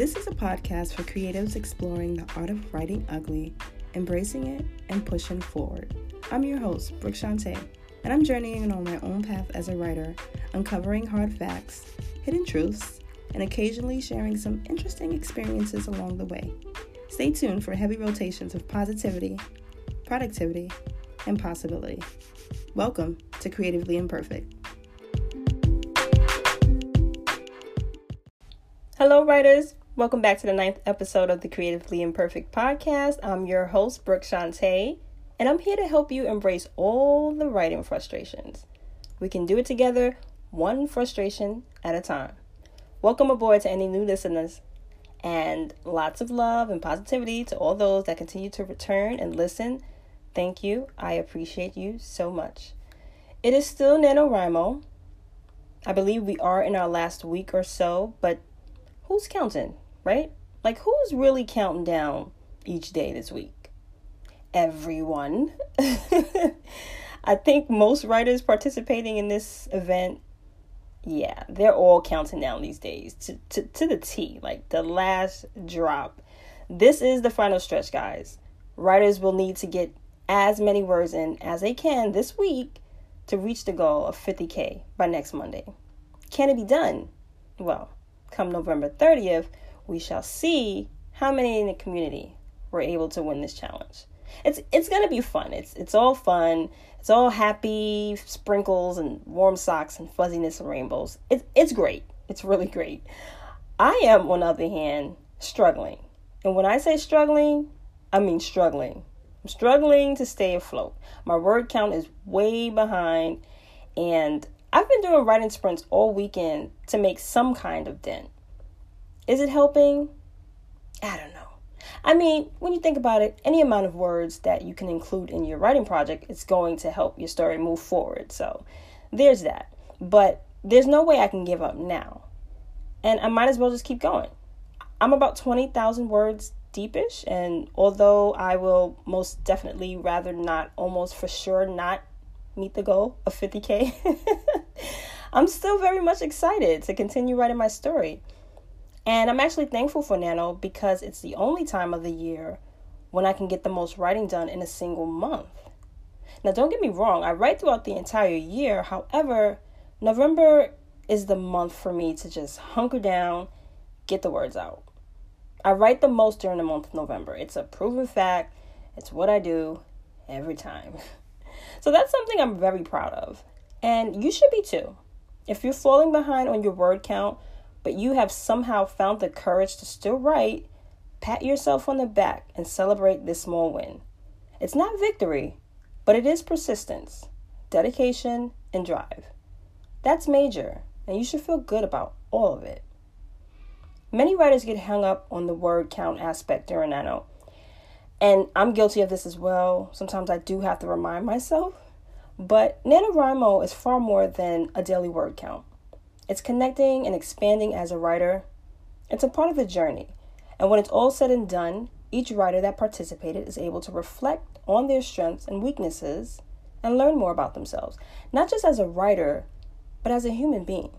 This is a podcast for creatives exploring the art of writing ugly, embracing it, and pushing forward. I'm your host, Brooke Shante, and I'm journeying on my own path as a writer, uncovering hard facts, hidden truths, and occasionally sharing some interesting experiences along the way. Stay tuned for heavy rotations of positivity, productivity, and possibility. Welcome to Creatively Imperfect. Hello, writers. Welcome back to the ninth episode of the Creatively Imperfect podcast. I'm your host, Brooke Shante, and I'm here to help you embrace all the writing frustrations. We can do it together, one frustration at a time. Welcome aboard to any new listeners, and lots of love and positivity to all those that continue to return and listen. Thank you. I appreciate you so much. It is still NaNoWriMo. I believe we are in our last week or so, but who's counting, right? Like, who's really counting down each day this week? Everyone. I think most writers participating in this event, yeah, they're all counting down these days to, to, to the T, like the last drop. This is the final stretch, guys. Writers will need to get as many words in as they can this week to reach the goal of 50K by next Monday. Can it be done? Well, come November 30th, we shall see how many in the community were able to win this challenge. It's it's gonna be fun. It's it's all fun. It's all happy sprinkles and warm socks and fuzziness and rainbows. It's it's great. It's really great. I am, on the other hand, struggling. And when I say struggling, I mean struggling. I'm struggling to stay afloat. My word count is way behind, and I've been doing writing sprints all weekend to make some kind of dent. Is it helping? I don't know. I mean, when you think about it, any amount of words that you can include in your writing project is going to help your story move forward. So there's that. But there's no way I can give up now. And I might as well just keep going. I'm about 20,000 words deepish, and although I will most definitely rather not, almost for sure not meet the goal of 50K, I'm still very much excited to continue writing my story. And I'm actually thankful for Nano because it's the only time of the year when I can get the most writing done in a single month. Now, don't get me wrong, I write throughout the entire year. However, November is the month for me to just hunker down, get the words out. I write the most during the month of November. It's a proven fact, it's what I do every time. So that's something I'm very proud of. And you should be too. If you're falling behind on your word count, but you have somehow found the courage to still write, pat yourself on the back and celebrate this small win. It's not victory, but it is persistence, dedication, and drive. That's major, and you should feel good about all of it. Many writers get hung up on the word count aspect during Nano, and I'm guilty of this as well. Sometimes I do have to remind myself. But NaNoWriMo is far more than a daily word count. It's connecting and expanding as a writer. It's a part of the journey. And when it's all said and done, each writer that participated is able to reflect on their strengths and weaknesses and learn more about themselves, not just as a writer, but as a human being.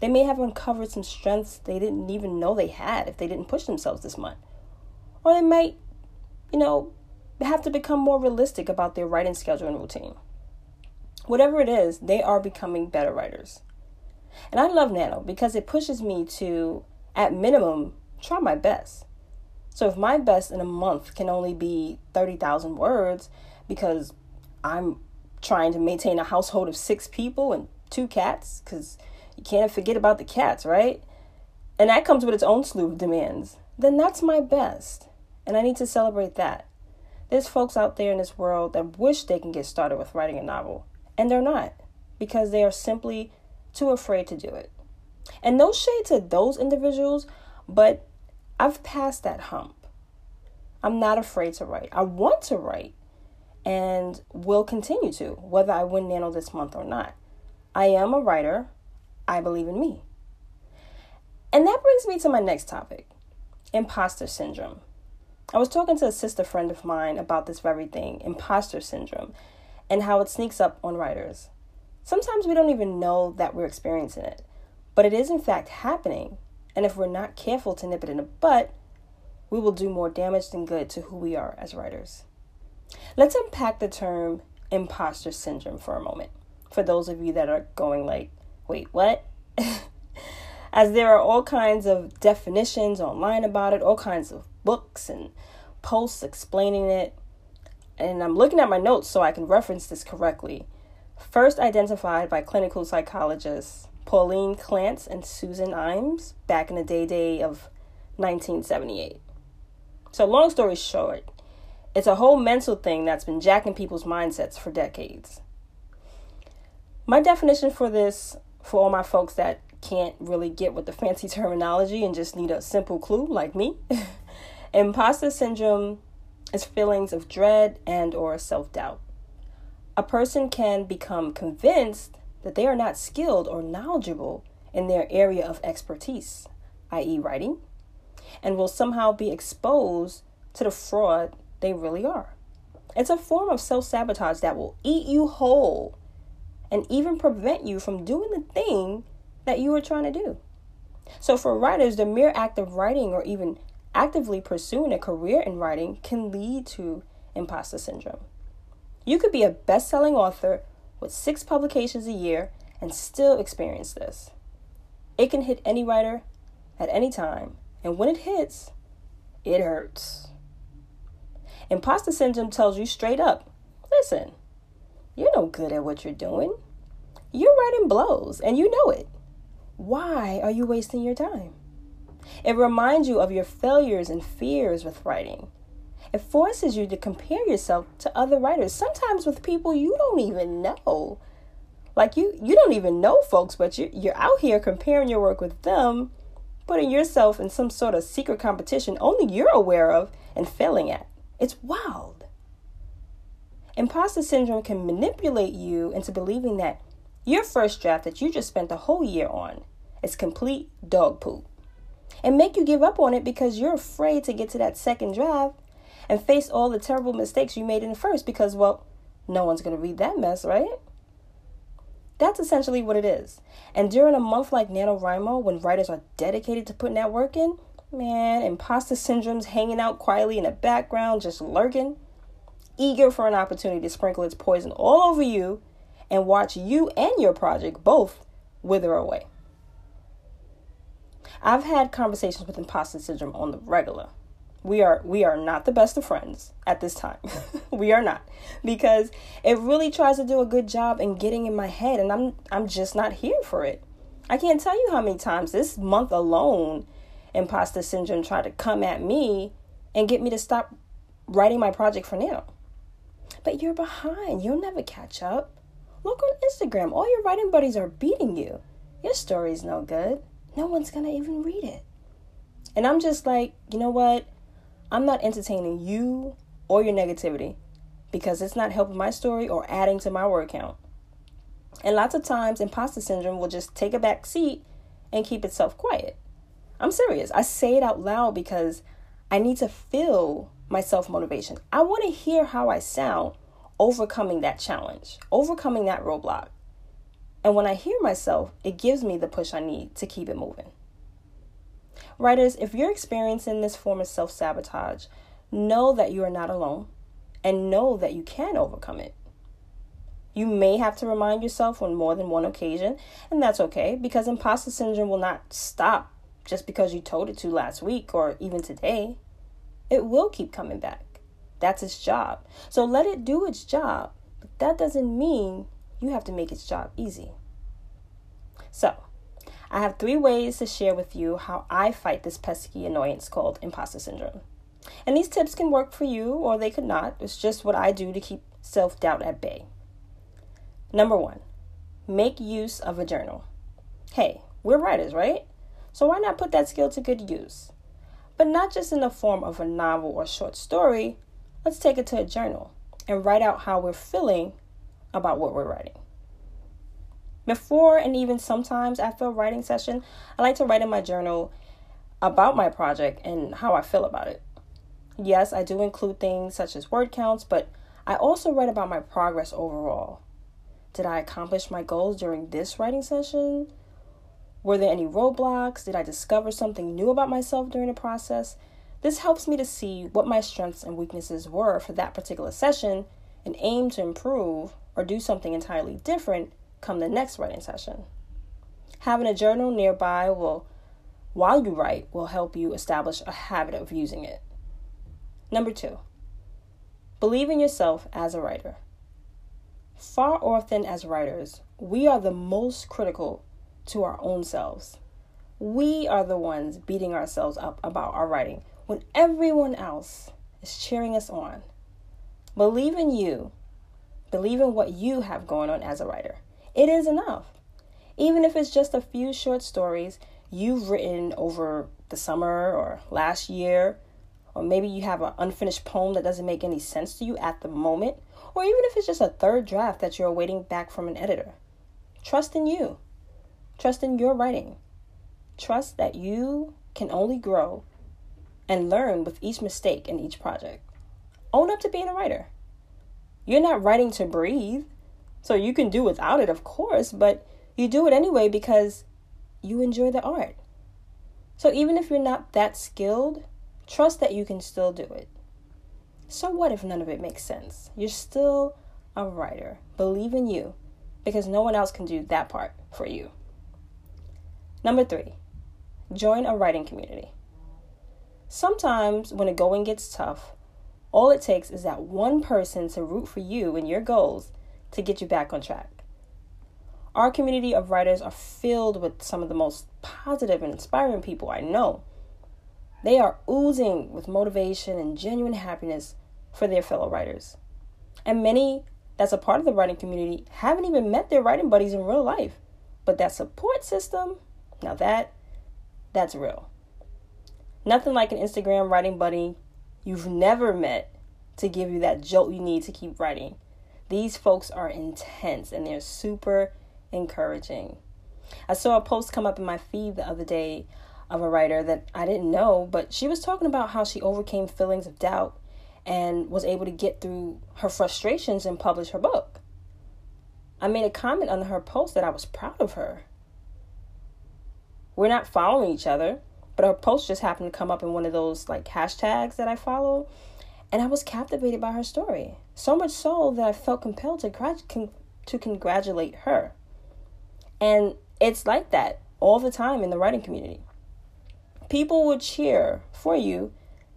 They may have uncovered some strengths they didn't even know they had if they didn't push themselves this month. Or they might you know, have to become more realistic about their writing schedule and routine. Whatever it is, they are becoming better writers. And I love Nano because it pushes me to, at minimum, try my best. So if my best in a month can only be 30,000 words because I'm trying to maintain a household of six people and two cats, because you can't forget about the cats, right? And that comes with its own slew of demands, then that's my best. And I need to celebrate that. There's folks out there in this world that wish they can get started with writing a novel, and they're not because they are simply too afraid to do it. And no shade to those individuals, but I've passed that hump. I'm not afraid to write. I want to write and will continue to, whether I win Nano this month or not. I am a writer. I believe in me. And that brings me to my next topic imposter syndrome. I was talking to a sister friend of mine about this very thing, imposter syndrome, and how it sneaks up on writers. Sometimes we don't even know that we're experiencing it, but it is in fact happening, And if we're not careful to nip it in the butt, we will do more damage than good to who we are as writers. Let's unpack the term imposter syndrome for a moment. For those of you that are going like, wait, what? as there are all kinds of definitions online about it, all kinds of books and posts explaining it. And I'm looking at my notes so I can reference this correctly. First identified by clinical psychologists Pauline Clance and Susan Imes back in the day day of 1978. So, long story short, it's a whole mental thing that's been jacking people's mindsets for decades. My definition for this, for all my folks that can't really get with the fancy terminology and just need a simple clue like me, imposter syndrome is feelings of dread and or self-doubt. A person can become convinced that they are not skilled or knowledgeable in their area of expertise, i.e., writing, and will somehow be exposed to the fraud they really are. It's a form of self sabotage that will eat you whole and even prevent you from doing the thing that you were trying to do. So, for writers, the mere act of writing or even actively pursuing a career in writing can lead to imposter syndrome. You could be a best selling author with six publications a year and still experience this. It can hit any writer at any time, and when it hits, it hurts. Imposter syndrome tells you straight up listen, you're no good at what you're doing. You're writing blows, and you know it. Why are you wasting your time? It reminds you of your failures and fears with writing. It forces you to compare yourself to other writers, sometimes with people you don't even know. Like you you don't even know folks, but you you're out here comparing your work with them, putting yourself in some sort of secret competition only you're aware of and failing at. It's wild. Imposter syndrome can manipulate you into believing that your first draft that you just spent a whole year on is complete dog poop and make you give up on it because you're afraid to get to that second draft and face all the terrible mistakes you made in the first because, well, no one's going to read that mess, right? That's essentially what it is. And during a month like NaNoWriMo, when writers are dedicated to putting that work in, man, imposter syndrome's hanging out quietly in the background, just lurking, eager for an opportunity to sprinkle its poison all over you and watch you and your project both wither away. I've had conversations with imposter syndrome on the regular. We are we are not the best of friends at this time. we are not because it really tries to do a good job in getting in my head and I'm I'm just not here for it. I can't tell you how many times this month alone imposter syndrome tried to come at me and get me to stop writing my project for now. But you're behind. You'll never catch up. Look on Instagram. All your writing buddies are beating you. Your story's no good no one's going to even read it. And I'm just like, you know what? I'm not entertaining you or your negativity because it's not helping my story or adding to my word count. And lots of times, imposter syndrome will just take a back seat and keep itself quiet. I'm serious. I say it out loud because I need to feel my self motivation. I want to hear how I sound overcoming that challenge, overcoming that roadblock. And when I hear myself, it gives me the push I need to keep it moving. Writers, if you're experiencing this form of self sabotage, know that you are not alone and know that you can overcome it. You may have to remind yourself on more than one occasion, and that's okay because imposter syndrome will not stop just because you told it to last week or even today. It will keep coming back. That's its job. So let it do its job. But that doesn't mean you have to make its job easy. So, I have three ways to share with you how I fight this pesky annoyance called imposter syndrome. And these tips can work for you or they could not. It's just what I do to keep self doubt at bay. Number one, make use of a journal. Hey, we're writers, right? So why not put that skill to good use? But not just in the form of a novel or short story, let's take it to a journal and write out how we're feeling about what we're writing. Before and even sometimes after a writing session, I like to write in my journal about my project and how I feel about it. Yes, I do include things such as word counts, but I also write about my progress overall. Did I accomplish my goals during this writing session? Were there any roadblocks? Did I discover something new about myself during the process? This helps me to see what my strengths and weaknesses were for that particular session and aim to improve or do something entirely different come the next writing session. Having a journal nearby will while you write will help you establish a habit of using it. Number 2. Believe in yourself as a writer. Far often as writers, we are the most critical to our own selves. We are the ones beating ourselves up about our writing when everyone else is cheering us on. Believe in you. Believe in what you have going on as a writer. It is enough. Even if it's just a few short stories you've written over the summer or last year, or maybe you have an unfinished poem that doesn't make any sense to you at the moment, or even if it's just a third draft that you're awaiting back from an editor. Trust in you. Trust in your writing. Trust that you can only grow and learn with each mistake in each project. Own up to being a writer. You're not writing to breathe, so you can do without it, of course, but you do it anyway because you enjoy the art. So even if you're not that skilled, trust that you can still do it. So what if none of it makes sense? You're still a writer. Believe in you because no one else can do that part for you. Number three, join a writing community. Sometimes when the going gets tough, all it takes is that one person to root for you and your goals to get you back on track. Our community of writers are filled with some of the most positive and inspiring people I know. They are oozing with motivation and genuine happiness for their fellow writers. And many that's a part of the writing community haven't even met their writing buddies in real life. But that support system now that that's real. Nothing like an Instagram writing buddy you've never met to give you that jolt you need to keep writing. These folks are intense and they're super encouraging. I saw a post come up in my feed the other day of a writer that I didn't know, but she was talking about how she overcame feelings of doubt and was able to get through her frustrations and publish her book. I made a comment on her post that I was proud of her. We're not following each other, but her post just happened to come up in one of those like hashtags that I follow, and I was captivated by her story. So much so that I felt compelled to con- to congratulate her. And it's like that all the time in the writing community. People will cheer for you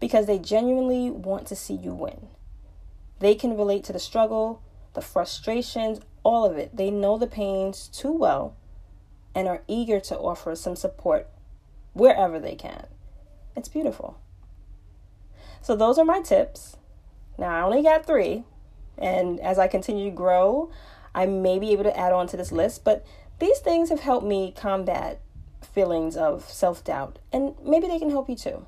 because they genuinely want to see you win. They can relate to the struggle, the frustrations, all of it. They know the pains too well and are eager to offer some support wherever they can. It's beautiful. So, those are my tips. Now, I only got three, and as I continue to grow, I may be able to add on to this list, but these things have helped me combat feelings of self doubt, and maybe they can help you too.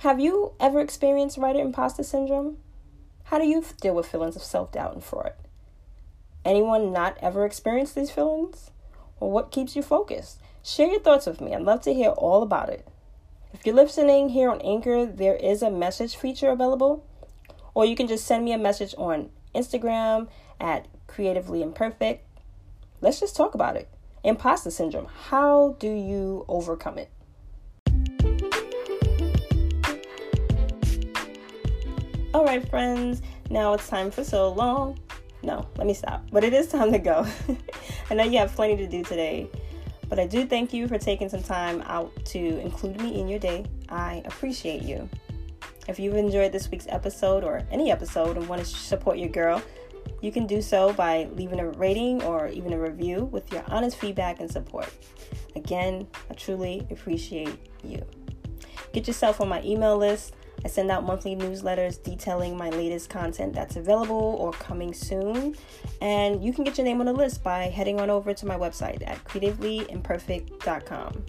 Have you ever experienced writer imposter syndrome? How do you deal with feelings of self doubt and fraud? Anyone not ever experienced these feelings? or what keeps you focused? Share your thoughts with me. I'd love to hear all about it. If you're listening here on Anchor, there is a message feature available, or you can just send me a message on Instagram at creatively imperfect. Let's just talk about it. Imposter syndrome. How do you overcome it? All right, friends, now it's time for so long. No, let me stop. But it is time to go. I know you have plenty to do today, but I do thank you for taking some time out to include me in your day. I appreciate you. If you've enjoyed this week's episode or any episode and want to support your girl, you can do so by leaving a rating or even a review with your honest feedback and support. Again, I truly appreciate you. Get yourself on my email list I send out monthly newsletters detailing my latest content that's available or coming soon. And you can get your name on the list by heading on over to my website at creativelyimperfect.com.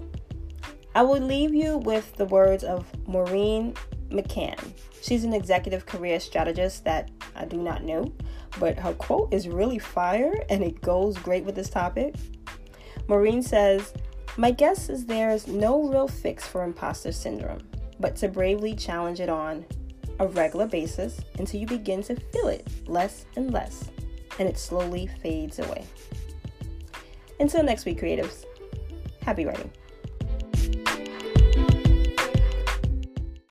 I will leave you with the words of Maureen McCann. She's an executive career strategist that I do not know, but her quote is really fire and it goes great with this topic. Maureen says, My guess is there's no real fix for imposter syndrome but to bravely challenge it on a regular basis until you begin to feel it less and less, and it slowly fades away. Until next week, creatives, Happy writing.